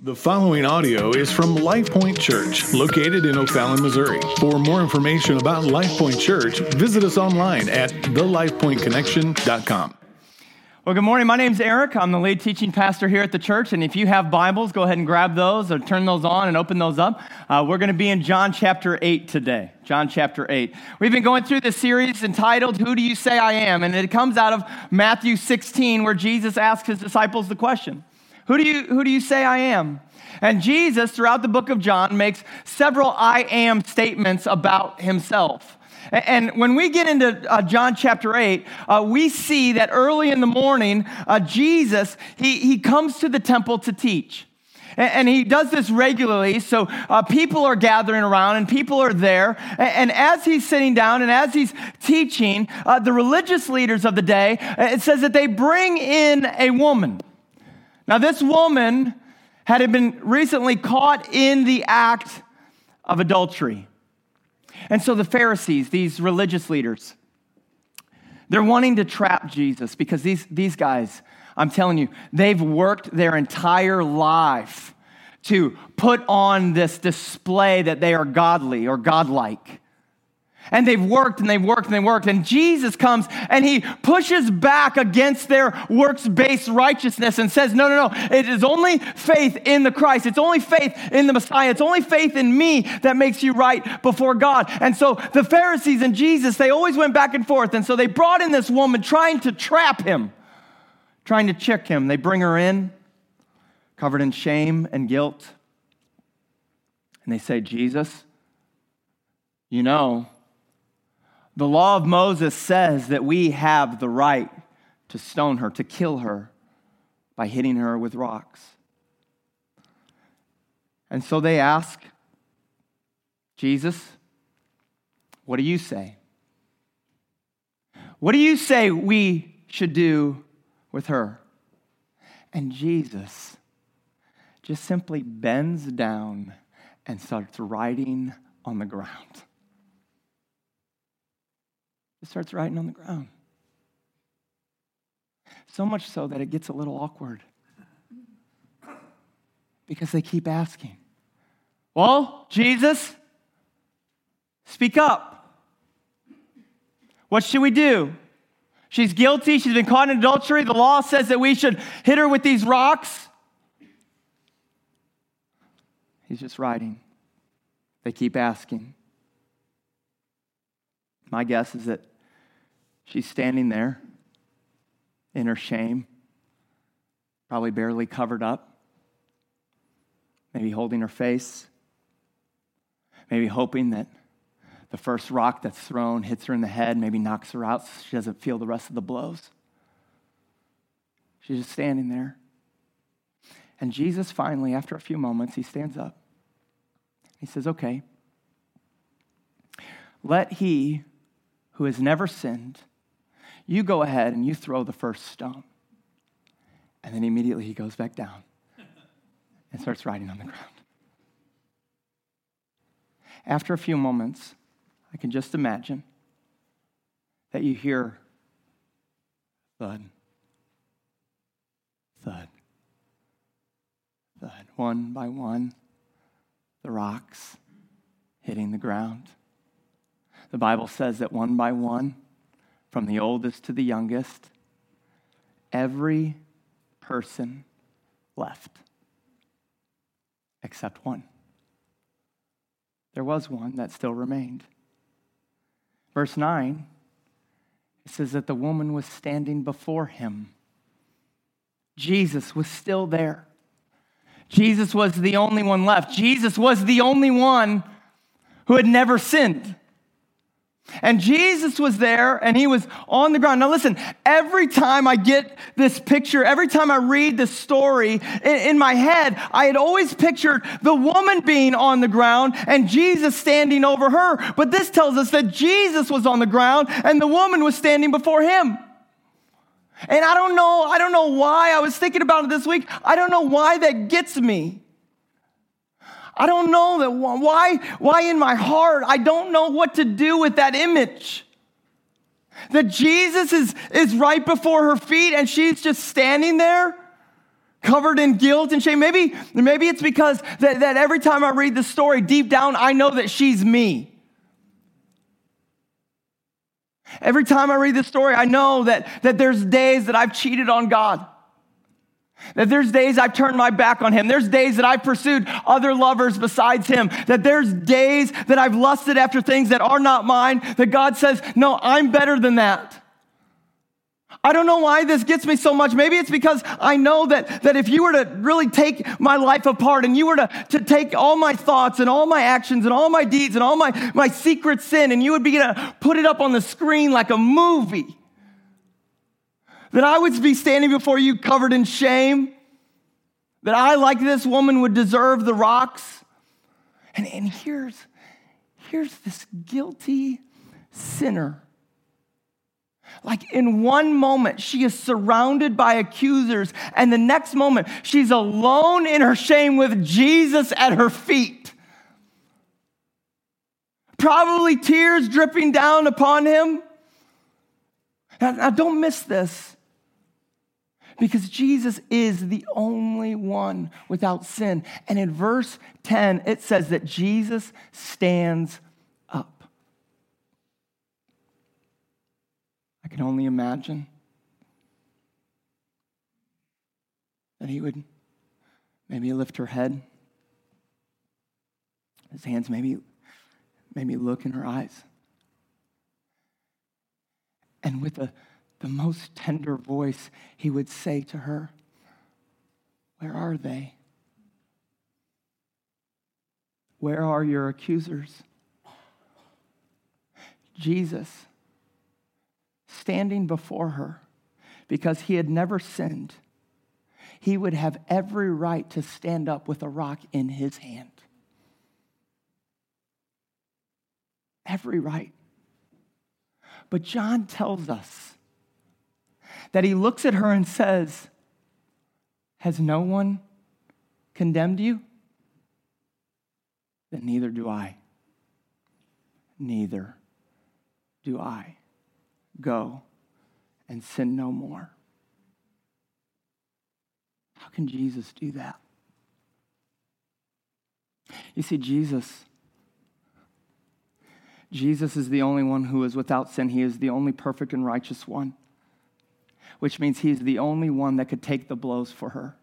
The following audio is from Life Point Church, located in O'Fallon, Missouri. For more information about Life Point Church, visit us online at thelifepointconnection.com. Well, good morning. My name's Eric. I'm the lead teaching pastor here at the church. And if you have Bibles, go ahead and grab those or turn those on and open those up. Uh, we're going to be in John chapter 8 today. John chapter 8. We've been going through this series entitled, Who Do You Say I Am? And it comes out of Matthew 16, where Jesus asks his disciples the question who do you, who do you say I am? And Jesus, throughout the book of John, makes several I am statements about himself. And when we get into uh, John chapter 8, uh, we see that early in the morning, uh, Jesus, he, he comes to the temple to teach. And, and he does this regularly, so uh, people are gathering around and people are there. And, and as he's sitting down and as he's teaching, uh, the religious leaders of the day, it says that they bring in a woman. Now, this woman had been recently caught in the act of adultery. And so the Pharisees, these religious leaders, they're wanting to trap Jesus because these, these guys, I'm telling you, they've worked their entire life to put on this display that they are godly or godlike. And they've worked and they've worked and they've worked. And Jesus comes and he pushes back against their works based righteousness and says, No, no, no. It is only faith in the Christ. It's only faith in the Messiah. It's only faith in me that makes you right before God. And so the Pharisees and Jesus, they always went back and forth. And so they brought in this woman trying to trap him, trying to trick him. They bring her in, covered in shame and guilt. And they say, Jesus, you know, the law of Moses says that we have the right to stone her, to kill her by hitting her with rocks. And so they ask, Jesus, what do you say? What do you say we should do with her? And Jesus just simply bends down and starts writing on the ground. It starts writing on the ground. So much so that it gets a little awkward because they keep asking, Well, Jesus, speak up. What should we do? She's guilty. She's been caught in adultery. The law says that we should hit her with these rocks. He's just writing. They keep asking. My guess is that she's standing there in her shame, probably barely covered up, maybe holding her face, maybe hoping that the first rock that's thrown hits her in the head, maybe knocks her out so she doesn't feel the rest of the blows. She's just standing there. And Jesus finally, after a few moments, he stands up. He says, Okay, let he who has never sinned, you go ahead and you throw the first stone. And then immediately he goes back down and starts writing on the ground. After a few moments, I can just imagine that you hear thud, thud, thud, one by one, the rocks hitting the ground. The Bible says that one by one, from the oldest to the youngest, every person left except one. There was one that still remained. Verse 9, it says that the woman was standing before him. Jesus was still there. Jesus was the only one left. Jesus was the only one who had never sinned. And Jesus was there and he was on the ground. Now, listen, every time I get this picture, every time I read this story in, in, my head, I had always pictured the woman being on the ground and Jesus standing over her. But this tells us that Jesus was on the ground and the woman was standing before him. And I don't know, I don't know why. I was thinking about it this week. I don't know why that gets me. I don't know that why, why in my heart, I don't know what to do with that image. That Jesus is, is right before her feet and she's just standing there, covered in guilt and shame. Maybe, maybe it's because that, that every time I read the story, deep down, I know that she's me. Every time I read this story, I know that, that there's days that I've cheated on God. That there's days I've turned my back on him. There's days that I've pursued other lovers besides him. That there's days that I've lusted after things that are not mine. That God says, No, I'm better than that. I don't know why this gets me so much. Maybe it's because I know that, that if you were to really take my life apart and you were to, to take all my thoughts and all my actions and all my deeds and all my, my secret sin and you would be to put it up on the screen like a movie, that I would be standing before you covered in shame, that I, like this woman, would deserve the rocks. And, and here's, here's this guilty sinner like in one moment, she is surrounded by accusers, and the next moment, she's alone in her shame with Jesus at her feet. Probably tears dripping down upon him. Now, now don't miss this because Jesus is the only one without sin. And in verse 10, it says that Jesus stands up. I can only imagine that he would maybe lift her head, his hands maybe, maybe look in her eyes. And with a, the most tender voice, he would say to her, Where are they? Where are your accusers? Jesus standing before her because he had never sinned, he would have every right to stand up with a rock in his hand. Every right. But John tells us that he looks at her and says, Has no one condemned you? Then neither do I. Neither do I. Go and sin no more. How can Jesus do that? You see, Jesus, Jesus is the only one who is without sin. He is the only perfect and righteous one, which means he's the only one that could take the blows for her.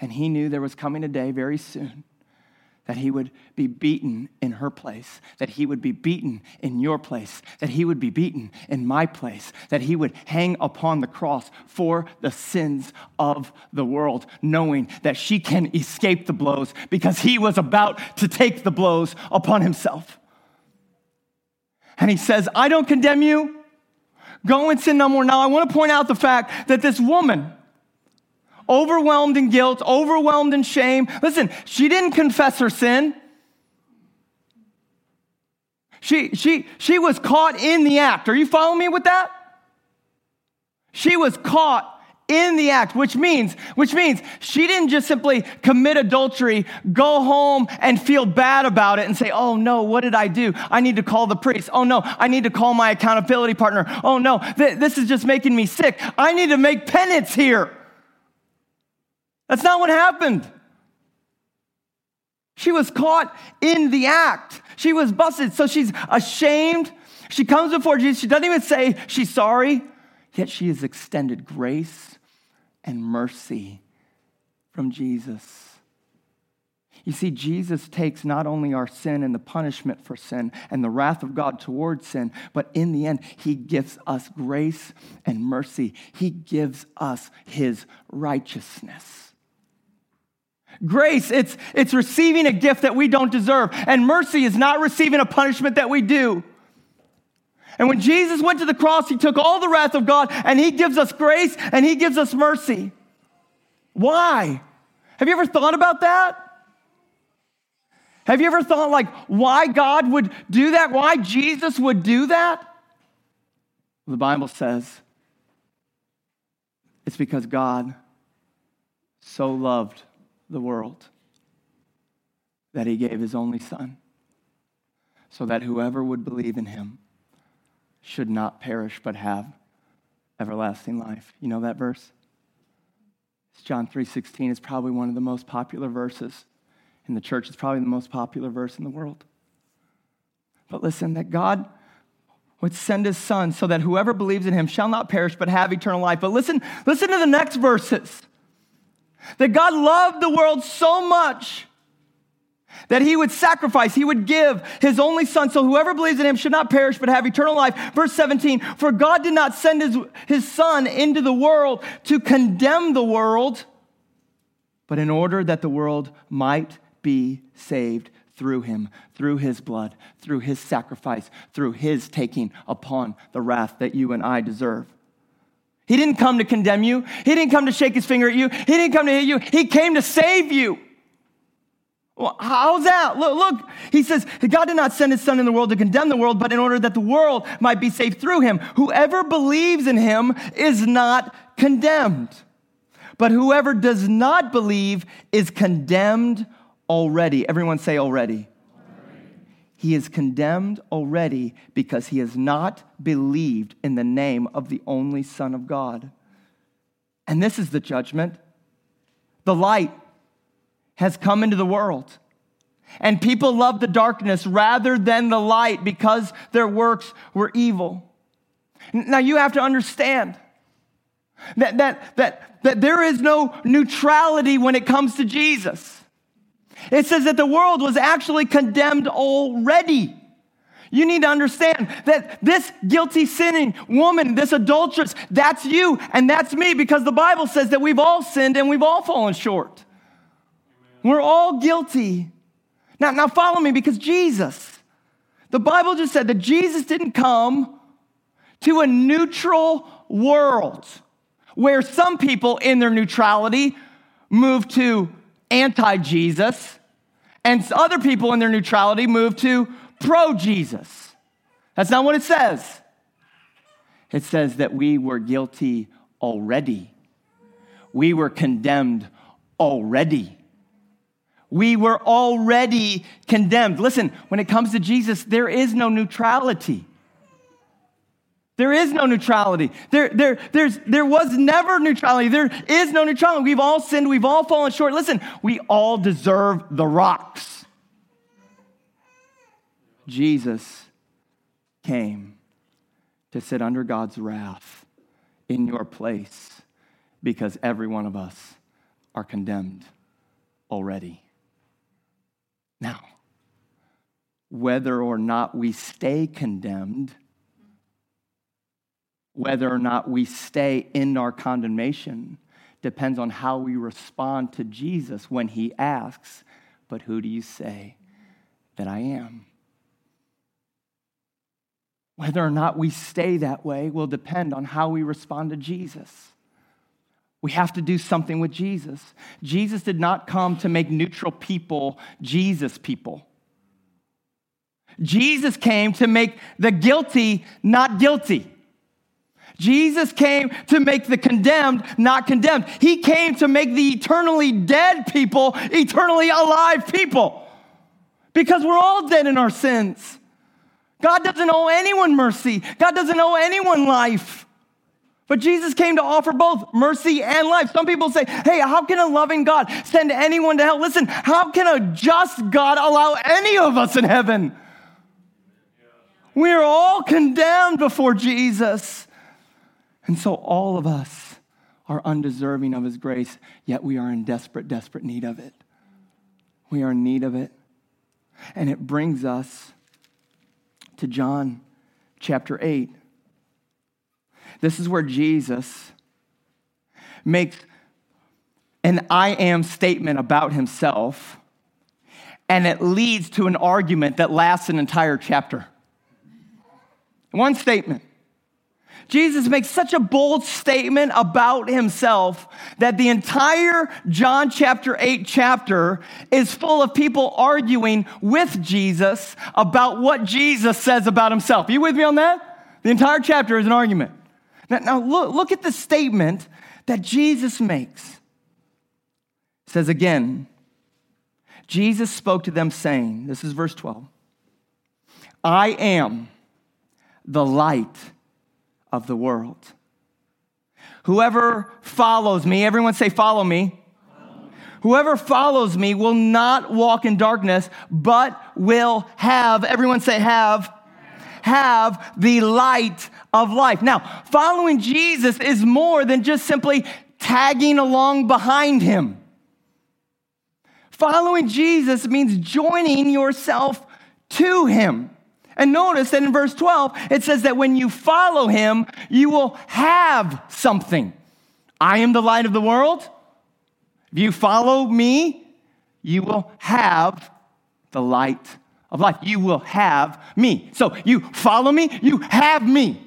And he knew there was coming a day very soon that he would be beaten in her place, that he would be beaten in your place, that he would be beaten in my place, that he would hang upon the cross for the sins of the world, knowing that she can escape the blows because he was about to take the blows upon himself. And he says, I don't condemn you. Go and sin no more. Now, I want to point out the fact that this woman, overwhelmed in guilt, overwhelmed in shame. Listen, she didn't confess her sin. She, she, she was caught in the act. Are you following me with that? She was caught in the act, which means, which means she didn't just simply commit adultery, go home and feel bad about it and say, oh no, what did I do? I need to call the priest. Oh no, I need to call my accountability partner. Oh no, th- this is just making me sick. I need to make penance here. That's not what happened. She was caught in the act. She was busted. So she's ashamed. She comes before Jesus. She doesn't even say she's sorry, yet she has extended grace and mercy from Jesus. You see, Jesus takes not only our sin and the punishment for sin and the wrath of God towards sin, but in the end, he gives us grace and mercy. He gives us his righteousness. Grace, it's, it's receiving a gift that we don't deserve. And mercy is not receiving a punishment that we do. And when Jesus went to the cross, he took all the wrath of God and he gives us grace and he gives us mercy. Why? Have you ever thought about that? Have you ever thought, like, why God would do that? Why Jesus would do that? The Bible says it's because God so loved the world that he gave his only son so that whoever would believe in him should not perish but have everlasting life. You know that verse? John 3:16 is probably one of the most popular verses in the church. It's probably the most popular verse in the world. But listen, that God would send his son so that whoever believes in him shall not perish but have eternal life. But listen, listen to the next verses. That God loved the world so much that he would sacrifice, he would give his only son, so whoever believes in him should not perish but have eternal life. Verse 17, for God did not send his, his son into the world to condemn the world, but in order that the world might be saved through him, through his blood, through his sacrifice, through his taking upon the wrath that you and I deserve. He didn't come to condemn you. He didn't come to shake his finger at you. He didn't come to hit you. He came to save you. Well, how's that? Look, look, he says, God did not send his son in the world to condemn the world, but in order that the world might be saved through him. Whoever believes in him is not condemned. But whoever does not believe is condemned already. Everyone say already. He is condemned already because he has not believed in the name of the only Son of God. And this is the judgment. The light has come into the world. And people love the darkness rather than the light because their works were evil. Now you have to understand that, that, that, that there is no neutrality when it comes to Jesus. It says that the world was actually condemned already. You need to understand that this guilty sinning woman, this adulteress, that's you and that's me because the Bible says that we've all sinned and we've all fallen short. We're all guilty. Now, now follow me because Jesus, the Bible just said that Jesus didn't come to a neutral world where some people in their neutrality move to anti Jesus and other people in their neutrality move to pro Jesus. That's not what it says. It says that we were guilty already, we were condemned already. We were already condemned. Listen, when it comes to Jesus, there is no neutrality. There is no neutrality. There, there, there's, there was never neutrality. There is no neutrality. We've all sinned. We've all fallen short. Listen, we all deserve the rocks. Jesus came to sit under God's wrath in your place because every one of us are condemned already. Now, whether or not we stay condemned, whether or not we stay in our condemnation, depends on how we respond to Jesus when he asks, But who do you say that I am? Whether or not we stay that way will depend on how we respond to Jesus. We have to do something with Jesus. Jesus did not come to make neutral people Jesus people. Jesus came to make the guilty not guilty. Jesus came to make the condemned not condemned. He came to make the eternally dead people eternally alive people. Because we're all dead in our sins. God doesn't owe anyone mercy, God doesn't owe anyone life. But Jesus came to offer both mercy and life. Some people say, hey, how can a loving God send anyone to hell? Listen, how can a just God allow any of us in heaven? We're all condemned before Jesus. And so all of us are undeserving of his grace, yet we are in desperate, desperate need of it. We are in need of it. And it brings us to John chapter 8. This is where Jesus makes an I am statement about himself, and it leads to an argument that lasts an entire chapter. One statement. Jesus makes such a bold statement about himself that the entire John chapter 8 chapter is full of people arguing with Jesus about what Jesus says about himself. Are you with me on that? The entire chapter is an argument. Now, now look, look at the statement that Jesus makes. It says again, Jesus spoke to them saying, This is verse 12, I am the light of the world. Whoever follows me, everyone say, follow me. Whoever follows me will not walk in darkness, but will have, everyone say, have, have the light of life. Now, following Jesus is more than just simply tagging along behind him. Following Jesus means joining yourself to him. And notice that in verse 12, it says that when you follow him, you will have something. I am the light of the world. If you follow me, you will have the light of life. You will have me. So you follow me, you have me.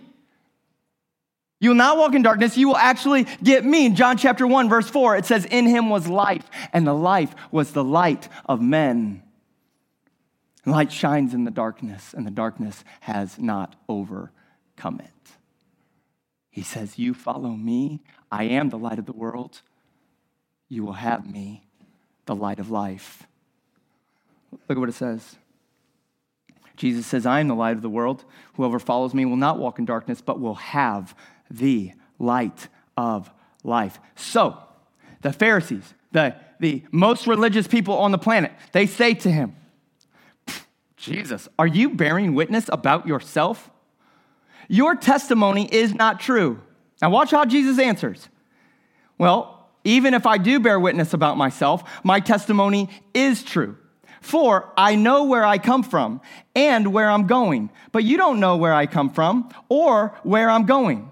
You will not walk in darkness, you will actually get me. In John chapter 1, verse 4, it says, In him was life, and the life was the light of men. Light shines in the darkness, and the darkness has not overcome it. He says, You follow me. I am the light of the world. You will have me, the light of life. Look at what it says. Jesus says, I am the light of the world. Whoever follows me will not walk in darkness, but will have the light of life. So, the Pharisees, the, the most religious people on the planet, they say to him, Jesus, are you bearing witness about yourself? Your testimony is not true. Now, watch how Jesus answers. Well, even if I do bear witness about myself, my testimony is true. For I know where I come from and where I'm going, but you don't know where I come from or where I'm going.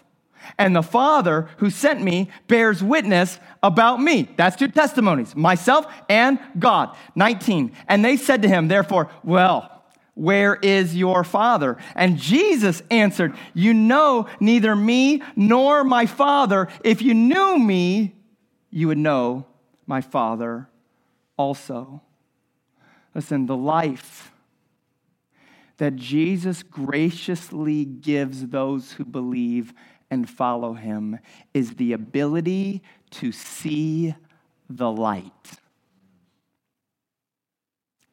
and the Father who sent me bears witness about me. That's two testimonies, myself and God. 19. And they said to him, therefore, well, where is your father? And Jesus answered, You know neither me nor my father. If you knew me, you would know my father also. Listen, the life that Jesus graciously gives those who believe and follow him is the ability to see the light.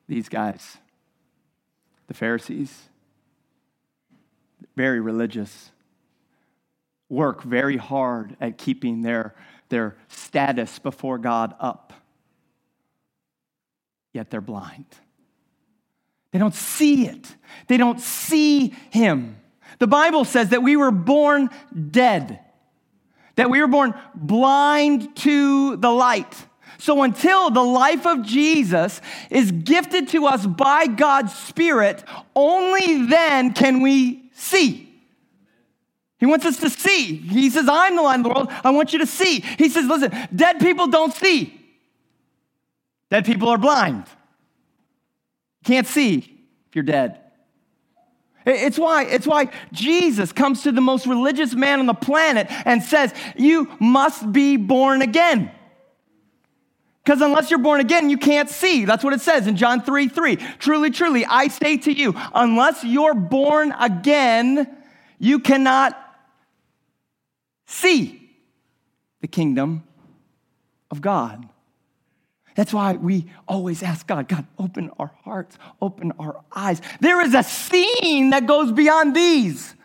These guys the Pharisees, very religious, work very hard at keeping their, their status before God up. Yet they're blind. They don't see it, they don't see Him. The Bible says that we were born dead, that we were born blind to the light. So until the life of Jesus is gifted to us by God's Spirit, only then can we see. He wants us to see. He says, I'm the light of the world. I want you to see. He says, listen, dead people don't see. Dead people are blind. Can't see if you're dead. It's why, it's why Jesus comes to the most religious man on the planet and says, You must be born again. Because unless you're born again, you can't see. That's what it says in John 3 3. Truly, truly, I say to you, unless you're born again, you cannot see the kingdom of God. That's why we always ask God, God, open our hearts, open our eyes. There is a seeing that goes beyond these.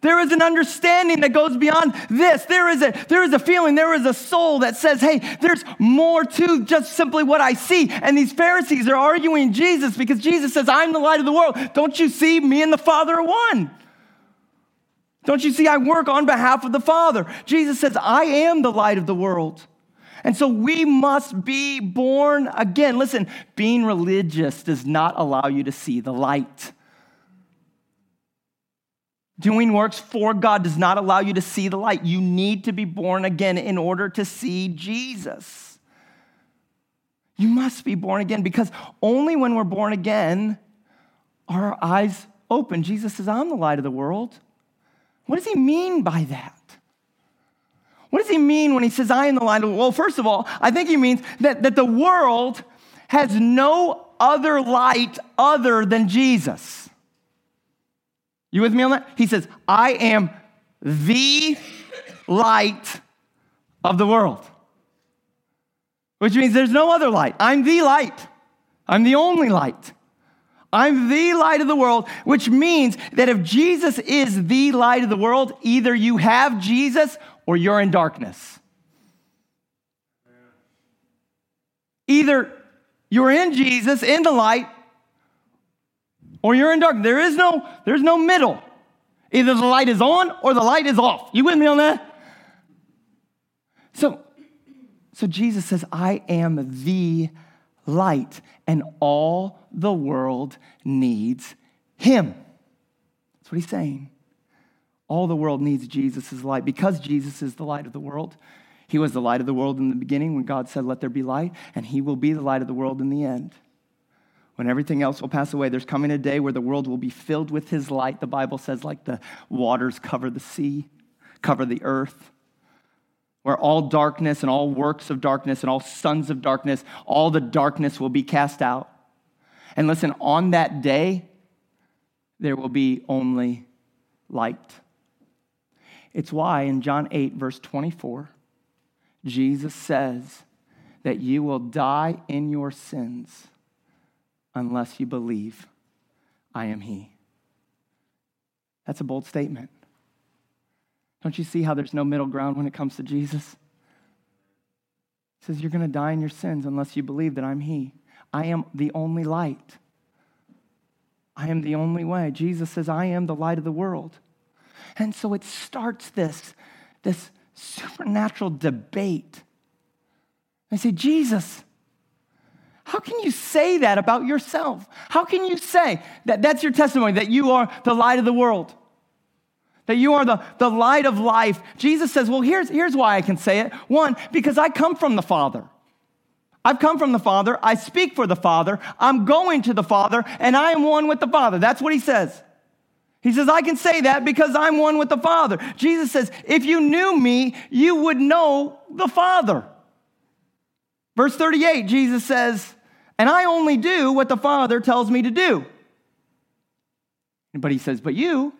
There is an understanding that goes beyond this. There is, a, there is a feeling, there is a soul that says, hey, there's more to just simply what I see. And these Pharisees are arguing Jesus because Jesus says, I'm the light of the world. Don't you see me and the Father are one? Don't you see I work on behalf of the Father? Jesus says, I am the light of the world. And so we must be born again. Listen, being religious does not allow you to see the light. Doing works for God does not allow you to see the light. You need to be born again in order to see Jesus. You must be born again because only when we're born again are our eyes open. Jesus says, I'm the light of the world. What does he mean by that? What does he mean when he says, I am the light of the world? Well, first of all, I think he means that, that the world has no other light other than Jesus. You with me on that? He says, I am the light of the world, which means there's no other light. I'm the light, I'm the only light. I'm the light of the world, which means that if Jesus is the light of the world, either you have Jesus or you're in darkness. Either you're in Jesus, in the light, or you're in darkness. There is no, there's no middle. Either the light is on or the light is off. You with me on that? So, so Jesus says, I am the light, and all the world needs him. That's what he's saying. All the world needs Jesus' light because Jesus is the light of the world. He was the light of the world in the beginning when God said, Let there be light, and he will be the light of the world in the end. When everything else will pass away, there's coming a day where the world will be filled with his light. The Bible says, like the waters cover the sea, cover the earth where all darkness and all works of darkness and all sons of darkness, all the darkness will be cast out. And listen, on that day, there will be only light. It's why in John 8, verse 24, Jesus says that you will die in your sins unless you believe I am He. That's a bold statement. Don't you see how there's no middle ground when it comes to Jesus? He says, You're going to die in your sins unless you believe that I'm He. I am the only light. I am the only way. Jesus says, I am the light of the world. And so it starts this, this supernatural debate. I say, Jesus, how can you say that about yourself? How can you say that that's your testimony, that you are the light of the world? that you are the, the light of life. Jesus says, Well, here's, here's why I can say it. One, because I come from the Father. I've come from the Father. I speak for the Father. I'm going to the Father, and I am one with the Father. That's what he says. He says, I can say that because I'm one with the Father. Jesus says, If you knew me, you would know the Father. Verse 38, Jesus says, And I only do what the Father tells me to do. But he says, But you,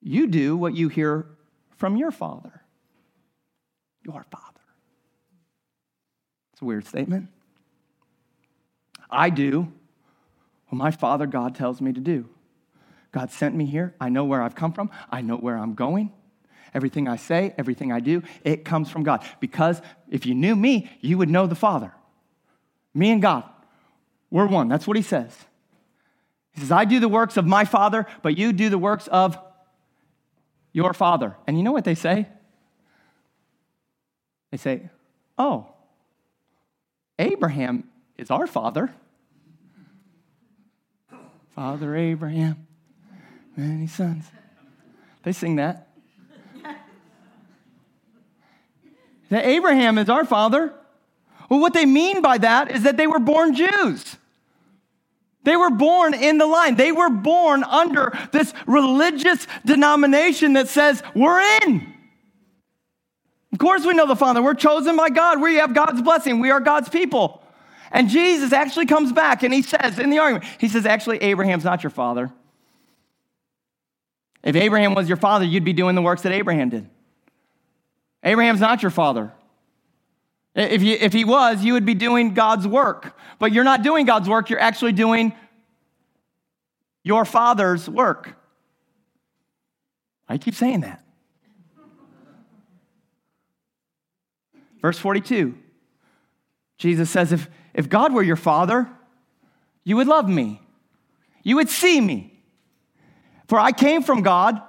you do what you hear from your father. Your father. It's a weird statement. I do what my father God tells me to do. God sent me here. I know where I've come from. I know where I'm going. Everything I say, everything I do, it comes from God. Because if you knew me, you would know the Father. Me and God, we're one. That's what he says. He says, I do the works of my Father, but you do the works of your father. And you know what they say? They say, Oh, Abraham is our father. Father Abraham, many sons. They sing that. that Abraham is our father. Well, what they mean by that is that they were born Jews. They were born in the line. They were born under this religious denomination that says, we're in. Of course, we know the Father. We're chosen by God. We have God's blessing. We are God's people. And Jesus actually comes back and he says in the argument, he says, actually, Abraham's not your father. If Abraham was your father, you'd be doing the works that Abraham did. Abraham's not your father. If, you, if he was, you would be doing God's work. But you're not doing God's work, you're actually doing your father's work. I keep saying that. Verse 42 Jesus says, if, if God were your father, you would love me, you would see me. For I came from God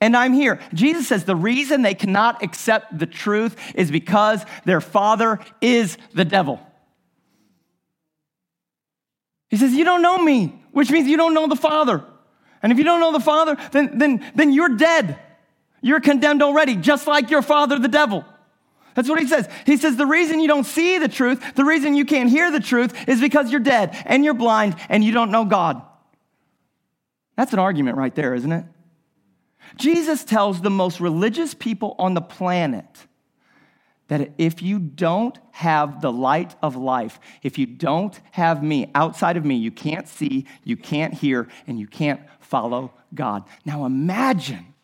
and I'm here. Jesus says the reason they cannot accept the truth is because their father is the devil. He says, You don't know me, which means you don't know the Father. And if you don't know the Father, then, then, then you're dead. You're condemned already, just like your father, the devil. That's what he says. He says the reason you don't see the truth, the reason you can't hear the truth is because you're dead and you're blind and you don't know God. That's an argument right there, isn't it? Jesus tells the most religious people on the planet that if you don't have the light of life, if you don't have me outside of me, you can't see, you can't hear, and you can't follow God. Now imagine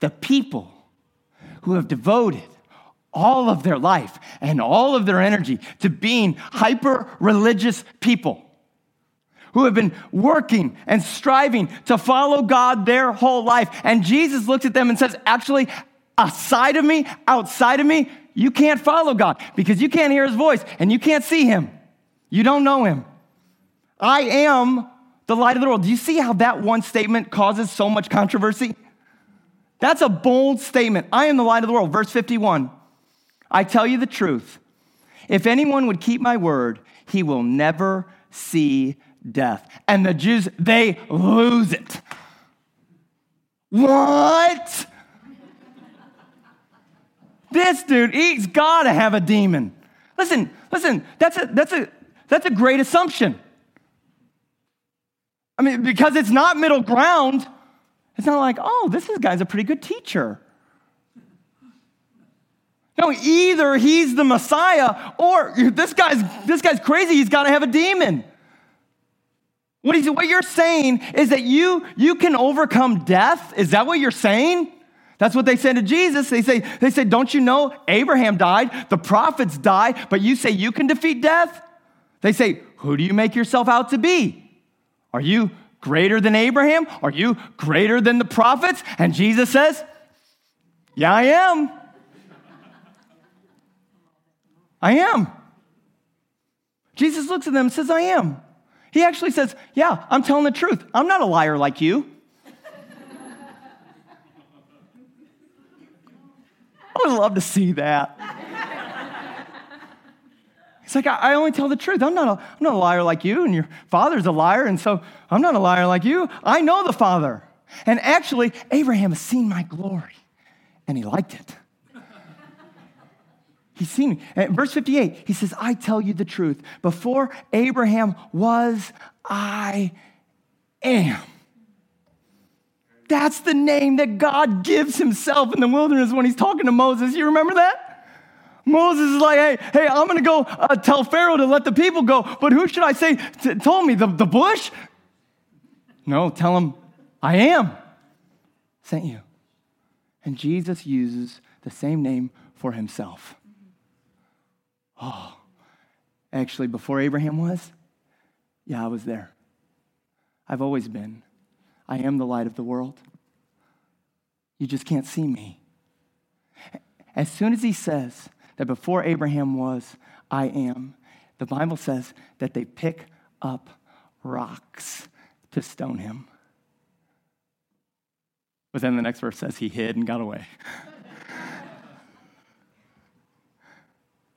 the people who have devoted all of their life and all of their energy to being hyper religious people who have been working and striving to follow God their whole life. And Jesus looks at them and says, Actually, aside of me, outside of me, you can't follow God because you can't hear his voice and you can't see him. You don't know him. I am the light of the world. Do you see how that one statement causes so much controversy? That's a bold statement. I am the light of the world. Verse 51. I tell you the truth. If anyone would keep my word, he will never see death. And the Jews, they lose it. What? This dude, he's got to have a demon. Listen, listen, that's a, that's, a, that's a great assumption. I mean, because it's not middle ground. It's not like, oh, this guy's a pretty good teacher. No, either he's the Messiah or this guy's, this guy's crazy. He's got to have a demon. What, he's, what you're saying is that you, you can overcome death? Is that what you're saying? That's what they said to Jesus. They say, they say, Don't you know Abraham died, the prophets died, but you say you can defeat death? They say, Who do you make yourself out to be? Are you greater than Abraham? Are you greater than the prophets? And Jesus says, Yeah, I am. I am. Jesus looks at them and says, I am. He actually says, Yeah, I'm telling the truth. I'm not a liar like you. I would love to see that. He's like, I, only tell the truth. I'm not, a, I'm not a liar like you, and your father's a liar, and so I'm not a liar like you. I know the Father. And actually, Abraham has seen my glory, and he liked it. He's seen me. And verse 58, he says, I tell you the truth. Before Abraham was, I am. That's the name that God gives himself in the wilderness when he's talking to Moses. You remember that? Moses is like, hey, hey, I'm going to go uh, tell Pharaoh to let the people go. But who should I say t- told me? The, the bush? No, tell him, I am sent you. And Jesus uses the same name for himself. Oh, actually, before Abraham was, yeah, I was there. I've always been. I am the light of the world. You just can't see me. As soon as he says that before Abraham was, I am, the Bible says that they pick up rocks to stone him. But then the next verse says he hid and got away.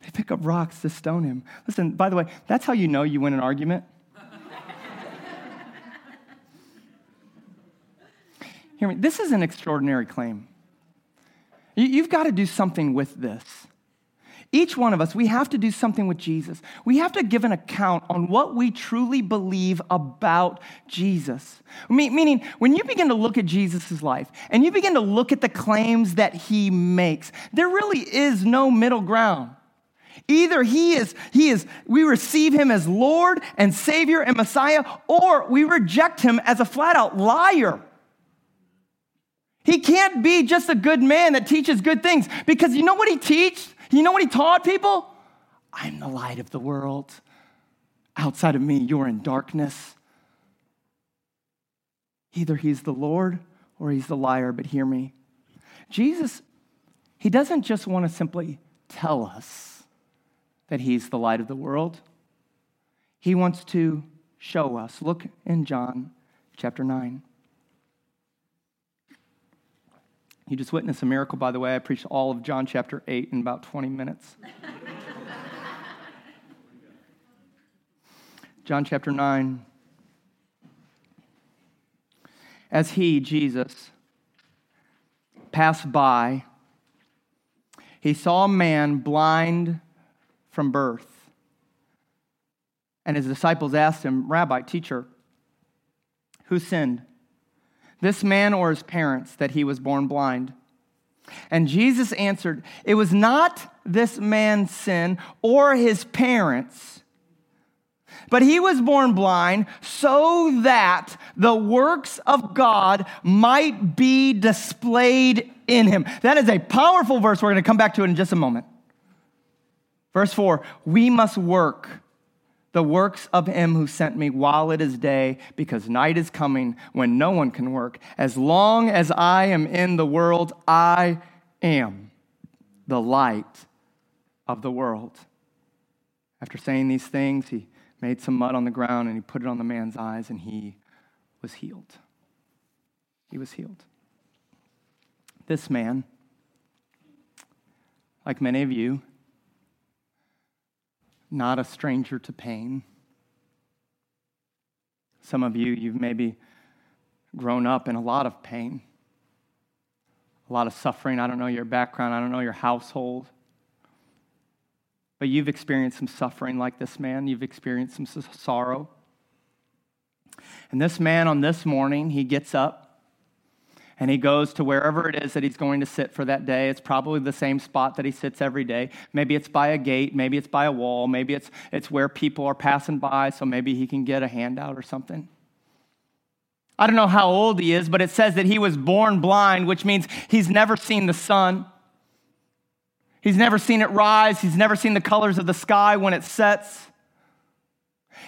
they pick up rocks to stone him. Listen, by the way, that's how you know you win an argument. Hear me, this is an extraordinary claim. You've got to do something with this. Each one of us, we have to do something with Jesus. We have to give an account on what we truly believe about Jesus. Meaning, when you begin to look at Jesus' life and you begin to look at the claims that he makes, there really is no middle ground. Either he is, he is, we receive him as Lord and Savior and Messiah, or we reject him as a flat out liar. He can't be just a good man that teaches good things because you know what he teach? You know what he taught people? I'm the light of the world. Outside of me, you're in darkness. Either he's the Lord or he's the liar, but hear me. Jesus, he doesn't just want to simply tell us that he's the light of the world, he wants to show us. Look in John chapter 9. You just witnessed a miracle, by the way. I preached all of John chapter 8 in about 20 minutes. John chapter 9. As he, Jesus, passed by, he saw a man blind from birth. And his disciples asked him, Rabbi, teacher, who sinned? this man or his parents, that he was born blind? And Jesus answered, It was not this man's sin or his parents, but he was born blind so that the works of God might be displayed in him. That is a powerful verse. We're going to come back to it in just a moment. Verse 4 We must work the works of him who sent me while it is day, because night is coming when no one can work. As long as I am in the world, I am the light of the world. After saying these things, he made some mud on the ground and he put it on the man's eyes, and he was healed. He was healed. This man, like many of you, not a stranger to pain. Some of you, you've maybe grown up in a lot of pain a lot of suffering. I don't know your background, I don't know your household. But you've experienced some suffering like this man, you've experienced some sorrow. And this man on this morning, he gets up and he goes to wherever it is that he's going to sit for that day. It's probably the same spot that he sits every day. Maybe it's by a gate, maybe it's by a wall, maybe it's, it's where people are passing by, so maybe he can get a handout or something. I don't know how old he is, but it says that he was born blind, which means he's never seen the sun. He's never seen it rise. He's never seen the colors of the sky when it sets.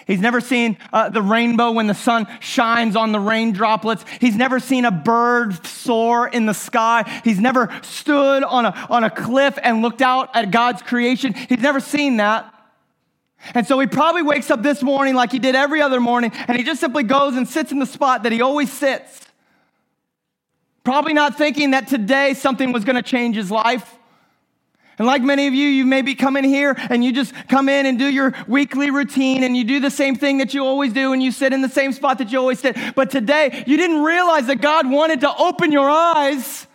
He's never seen uh, the rainbow when the sun shines on the rain droplets. He's never seen a bird soar in the sky. He's never stood on a, on a cliff and looked out at God's creation. He's never seen that. And so he probably wakes up this morning like he did every other morning, and he just simply goes and sits in the spot that he always sits. Probably not thinking that today something was going to change his life. And like many of you, you maybe come in here and you just come in and do your weekly routine and you do the same thing that you always do and you sit in the same spot that you always sit. But today, you didn't realize that God wanted to open your eyes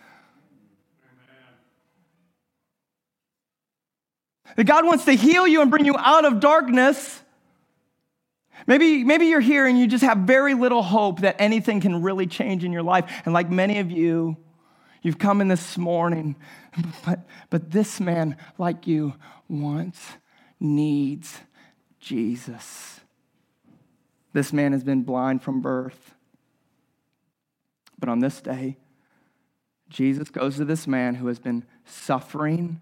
That God wants to heal you and bring you out of darkness. Maybe, maybe you're here and you just have very little hope that anything can really change in your life. And like many of you, you've come in this morning, but, but this man, like you, wants, needs Jesus. This man has been blind from birth. But on this day, Jesus goes to this man who has been suffering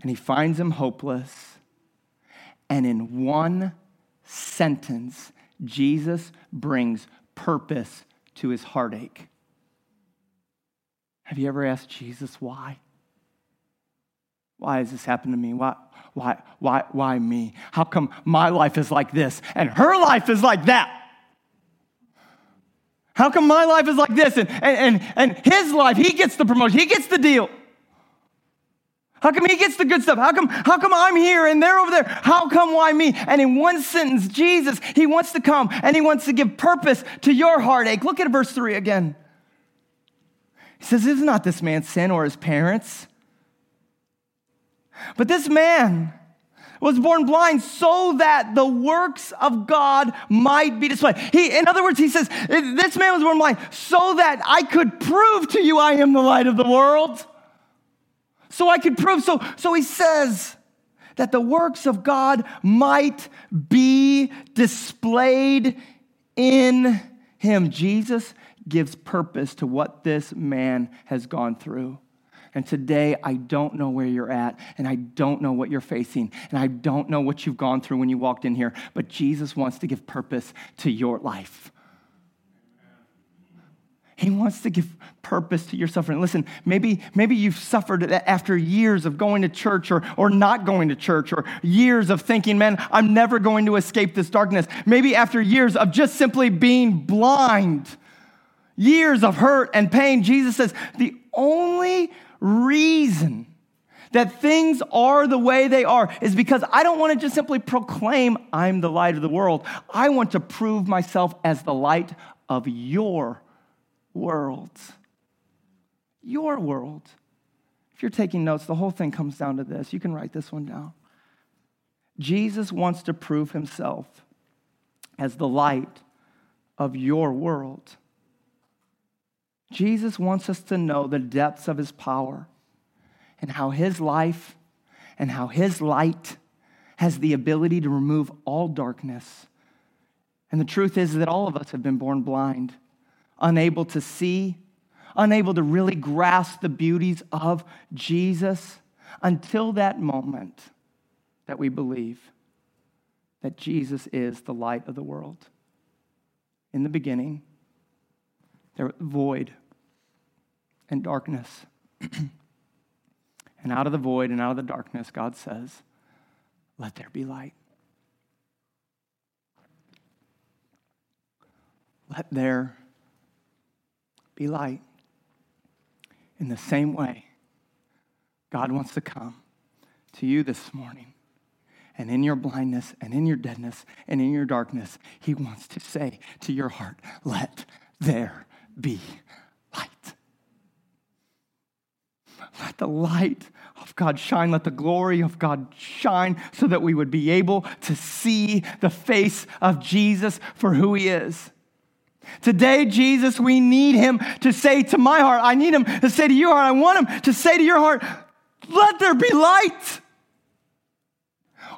and he finds him hopeless. And in one sentence, Jesus brings purpose to his heartache. Have you ever asked Jesus why? Why has this happened to me? Why, why, why, why me? How come my life is like this and her life is like that? How come my life is like this and, and, and, and his life, he gets the promotion, he gets the deal? How come he gets the good stuff? How come, how come I'm here and they're over there? How come why me? And in one sentence, Jesus, he wants to come and he wants to give purpose to your heartache. Look at verse 3 again. He says, Is not this man's sin or his parents? But this man was born blind so that the works of God might be displayed. He, in other words, he says, This man was born blind so that I could prove to you I am the light of the world so I could prove. So, so he says that the works of God might be displayed in him. Jesus gives purpose to what this man has gone through. And today, I don't know where you're at, and I don't know what you're facing, and I don't know what you've gone through when you walked in here, but Jesus wants to give purpose to your life. He wants to give purpose to your suffering. Listen, maybe, maybe you've suffered after years of going to church or, or not going to church, or years of thinking, man, I'm never going to escape this darkness. Maybe after years of just simply being blind, years of hurt and pain. Jesus says, the only reason that things are the way they are is because I don't want to just simply proclaim I'm the light of the world. I want to prove myself as the light of your world. Your world. If you're taking notes, the whole thing comes down to this. You can write this one down. Jesus wants to prove himself as the light of your world. Jesus wants us to know the depths of his power and how his life and how his light has the ability to remove all darkness. And the truth is that all of us have been born blind, unable to see, unable to really grasp the beauties of Jesus until that moment that we believe that Jesus is the light of the world. In the beginning, there void and darkness. and out of the void and out of the darkness, God says, Let there be light. Let there be light. In the same way, God wants to come to you this morning. And in your blindness and in your deadness and in your darkness, He wants to say to your heart, Let there be light. Let the light of God shine. Let the glory of God shine so that we would be able to see the face of Jesus for who He is. Today, Jesus, we need Him to say to my heart, I need Him to say to your heart, I want Him to say to your heart, let there be light.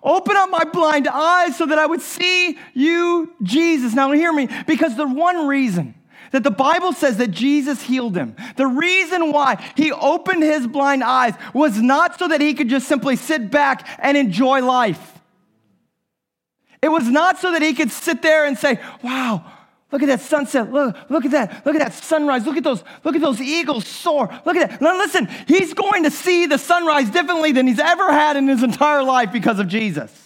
Open up my blind eyes so that I would see you, Jesus. Now, hear me, because the one reason that the Bible says that Jesus healed him, the reason why he opened his blind eyes was not so that he could just simply sit back and enjoy life. It was not so that he could sit there and say, Wow, Look at that sunset. Look, look at that. Look at that sunrise. Look at those, look at those eagles soar. Look at that. Now listen, he's going to see the sunrise differently than he's ever had in his entire life because of Jesus.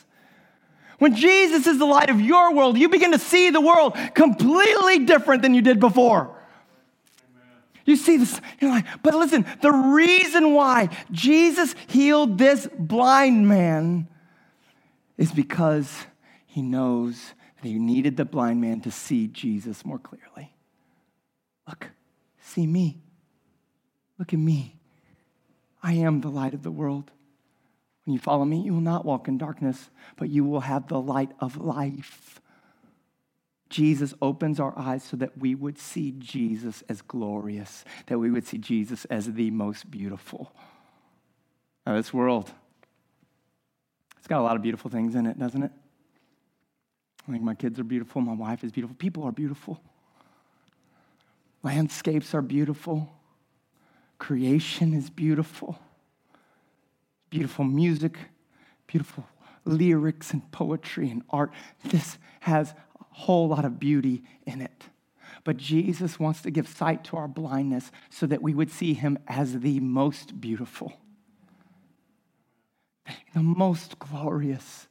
When Jesus is the light of your world, you begin to see the world completely different than you did before. You see this, you're like, but listen, the reason why Jesus healed this blind man is because he knows that he needed the blind man to see Jesus more clearly. Look, see me. Look at me. I am the light of the world. When you follow me, you will not walk in darkness, but you will have the light of life. Jesus opens our eyes so that we would see Jesus as glorious, that we would see Jesus as the most beautiful. Now, this world, it's got a lot of beautiful things in it, doesn't it? I think my kids are beautiful, my wife is beautiful, people are beautiful. Landscapes are beautiful, creation is beautiful beautiful music, beautiful lyrics and poetry and art. This has a whole lot of beauty in it. But Jesus wants to give sight to our blindness so that we would see him as the most beautiful, the most glorious.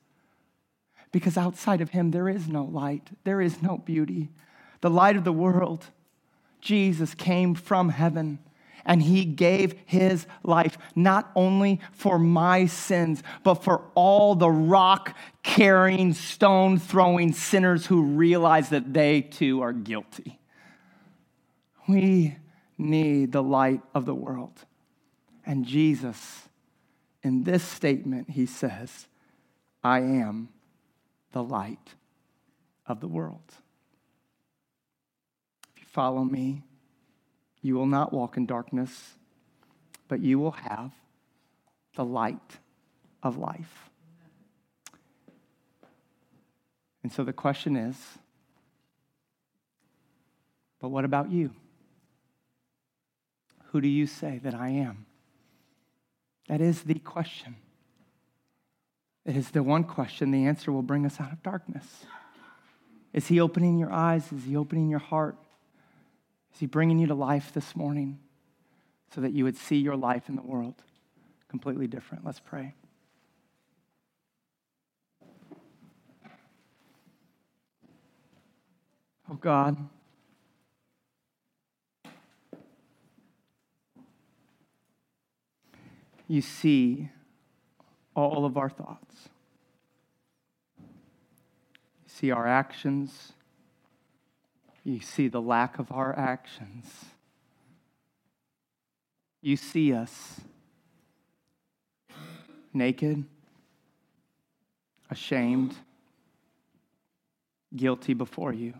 Because outside of him, there is no light, there is no beauty. The light of the world, Jesus came from heaven and he gave his life not only for my sins, but for all the rock carrying, stone throwing sinners who realize that they too are guilty. We need the light of the world. And Jesus, in this statement, he says, I am the light of the world. If you follow me, you will not walk in darkness, but you will have the light of life. And so the question is but what about you? Who do you say that I am? That is the question. It is the one question. The answer will bring us out of darkness. Is He opening your eyes? Is He opening your heart? Is He bringing you to life this morning so that you would see your life in the world completely different? Let's pray. Oh God, you see all of our thoughts. You see our actions. You see the lack of our actions. You see us naked, ashamed, guilty before you.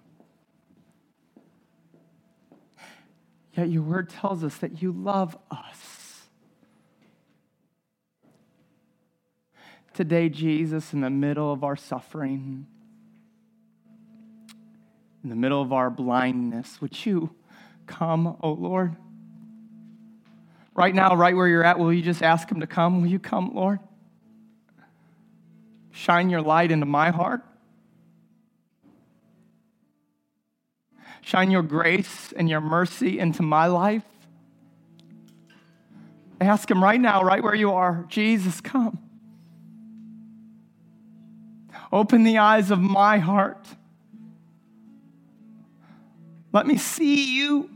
Yet your word tells us that you love us. Today, Jesus, in the middle of our suffering, in the middle of our blindness, would you come, O oh Lord? Right now, right where you're at, will you just ask Him to come? Will you come, Lord? Shine your light into my heart. Shine your grace and your mercy into my life. Ask Him right now, right where you are Jesus, come. Open the eyes of my heart. Let me see you.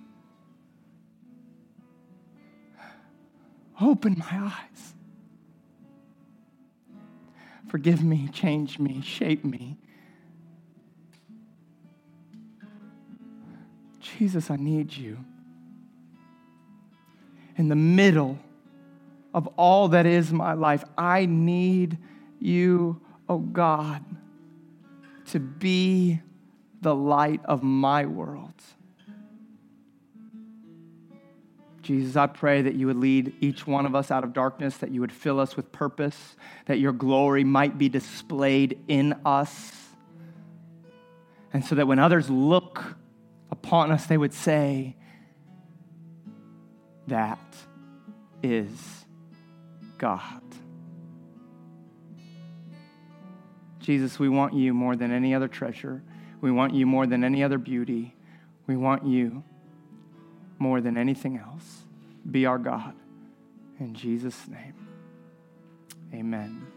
Open my eyes. Forgive me, change me, shape me. Jesus, I need you. In the middle of all that is my life, I need you, oh God, to be the light of my world. Jesus, I pray that you would lead each one of us out of darkness, that you would fill us with purpose, that your glory might be displayed in us. And so that when others look upon us, they would say, That is God. Jesus, we want you more than any other treasure. We want you more than any other beauty. We want you more than anything else. Be our God. In Jesus' name, amen.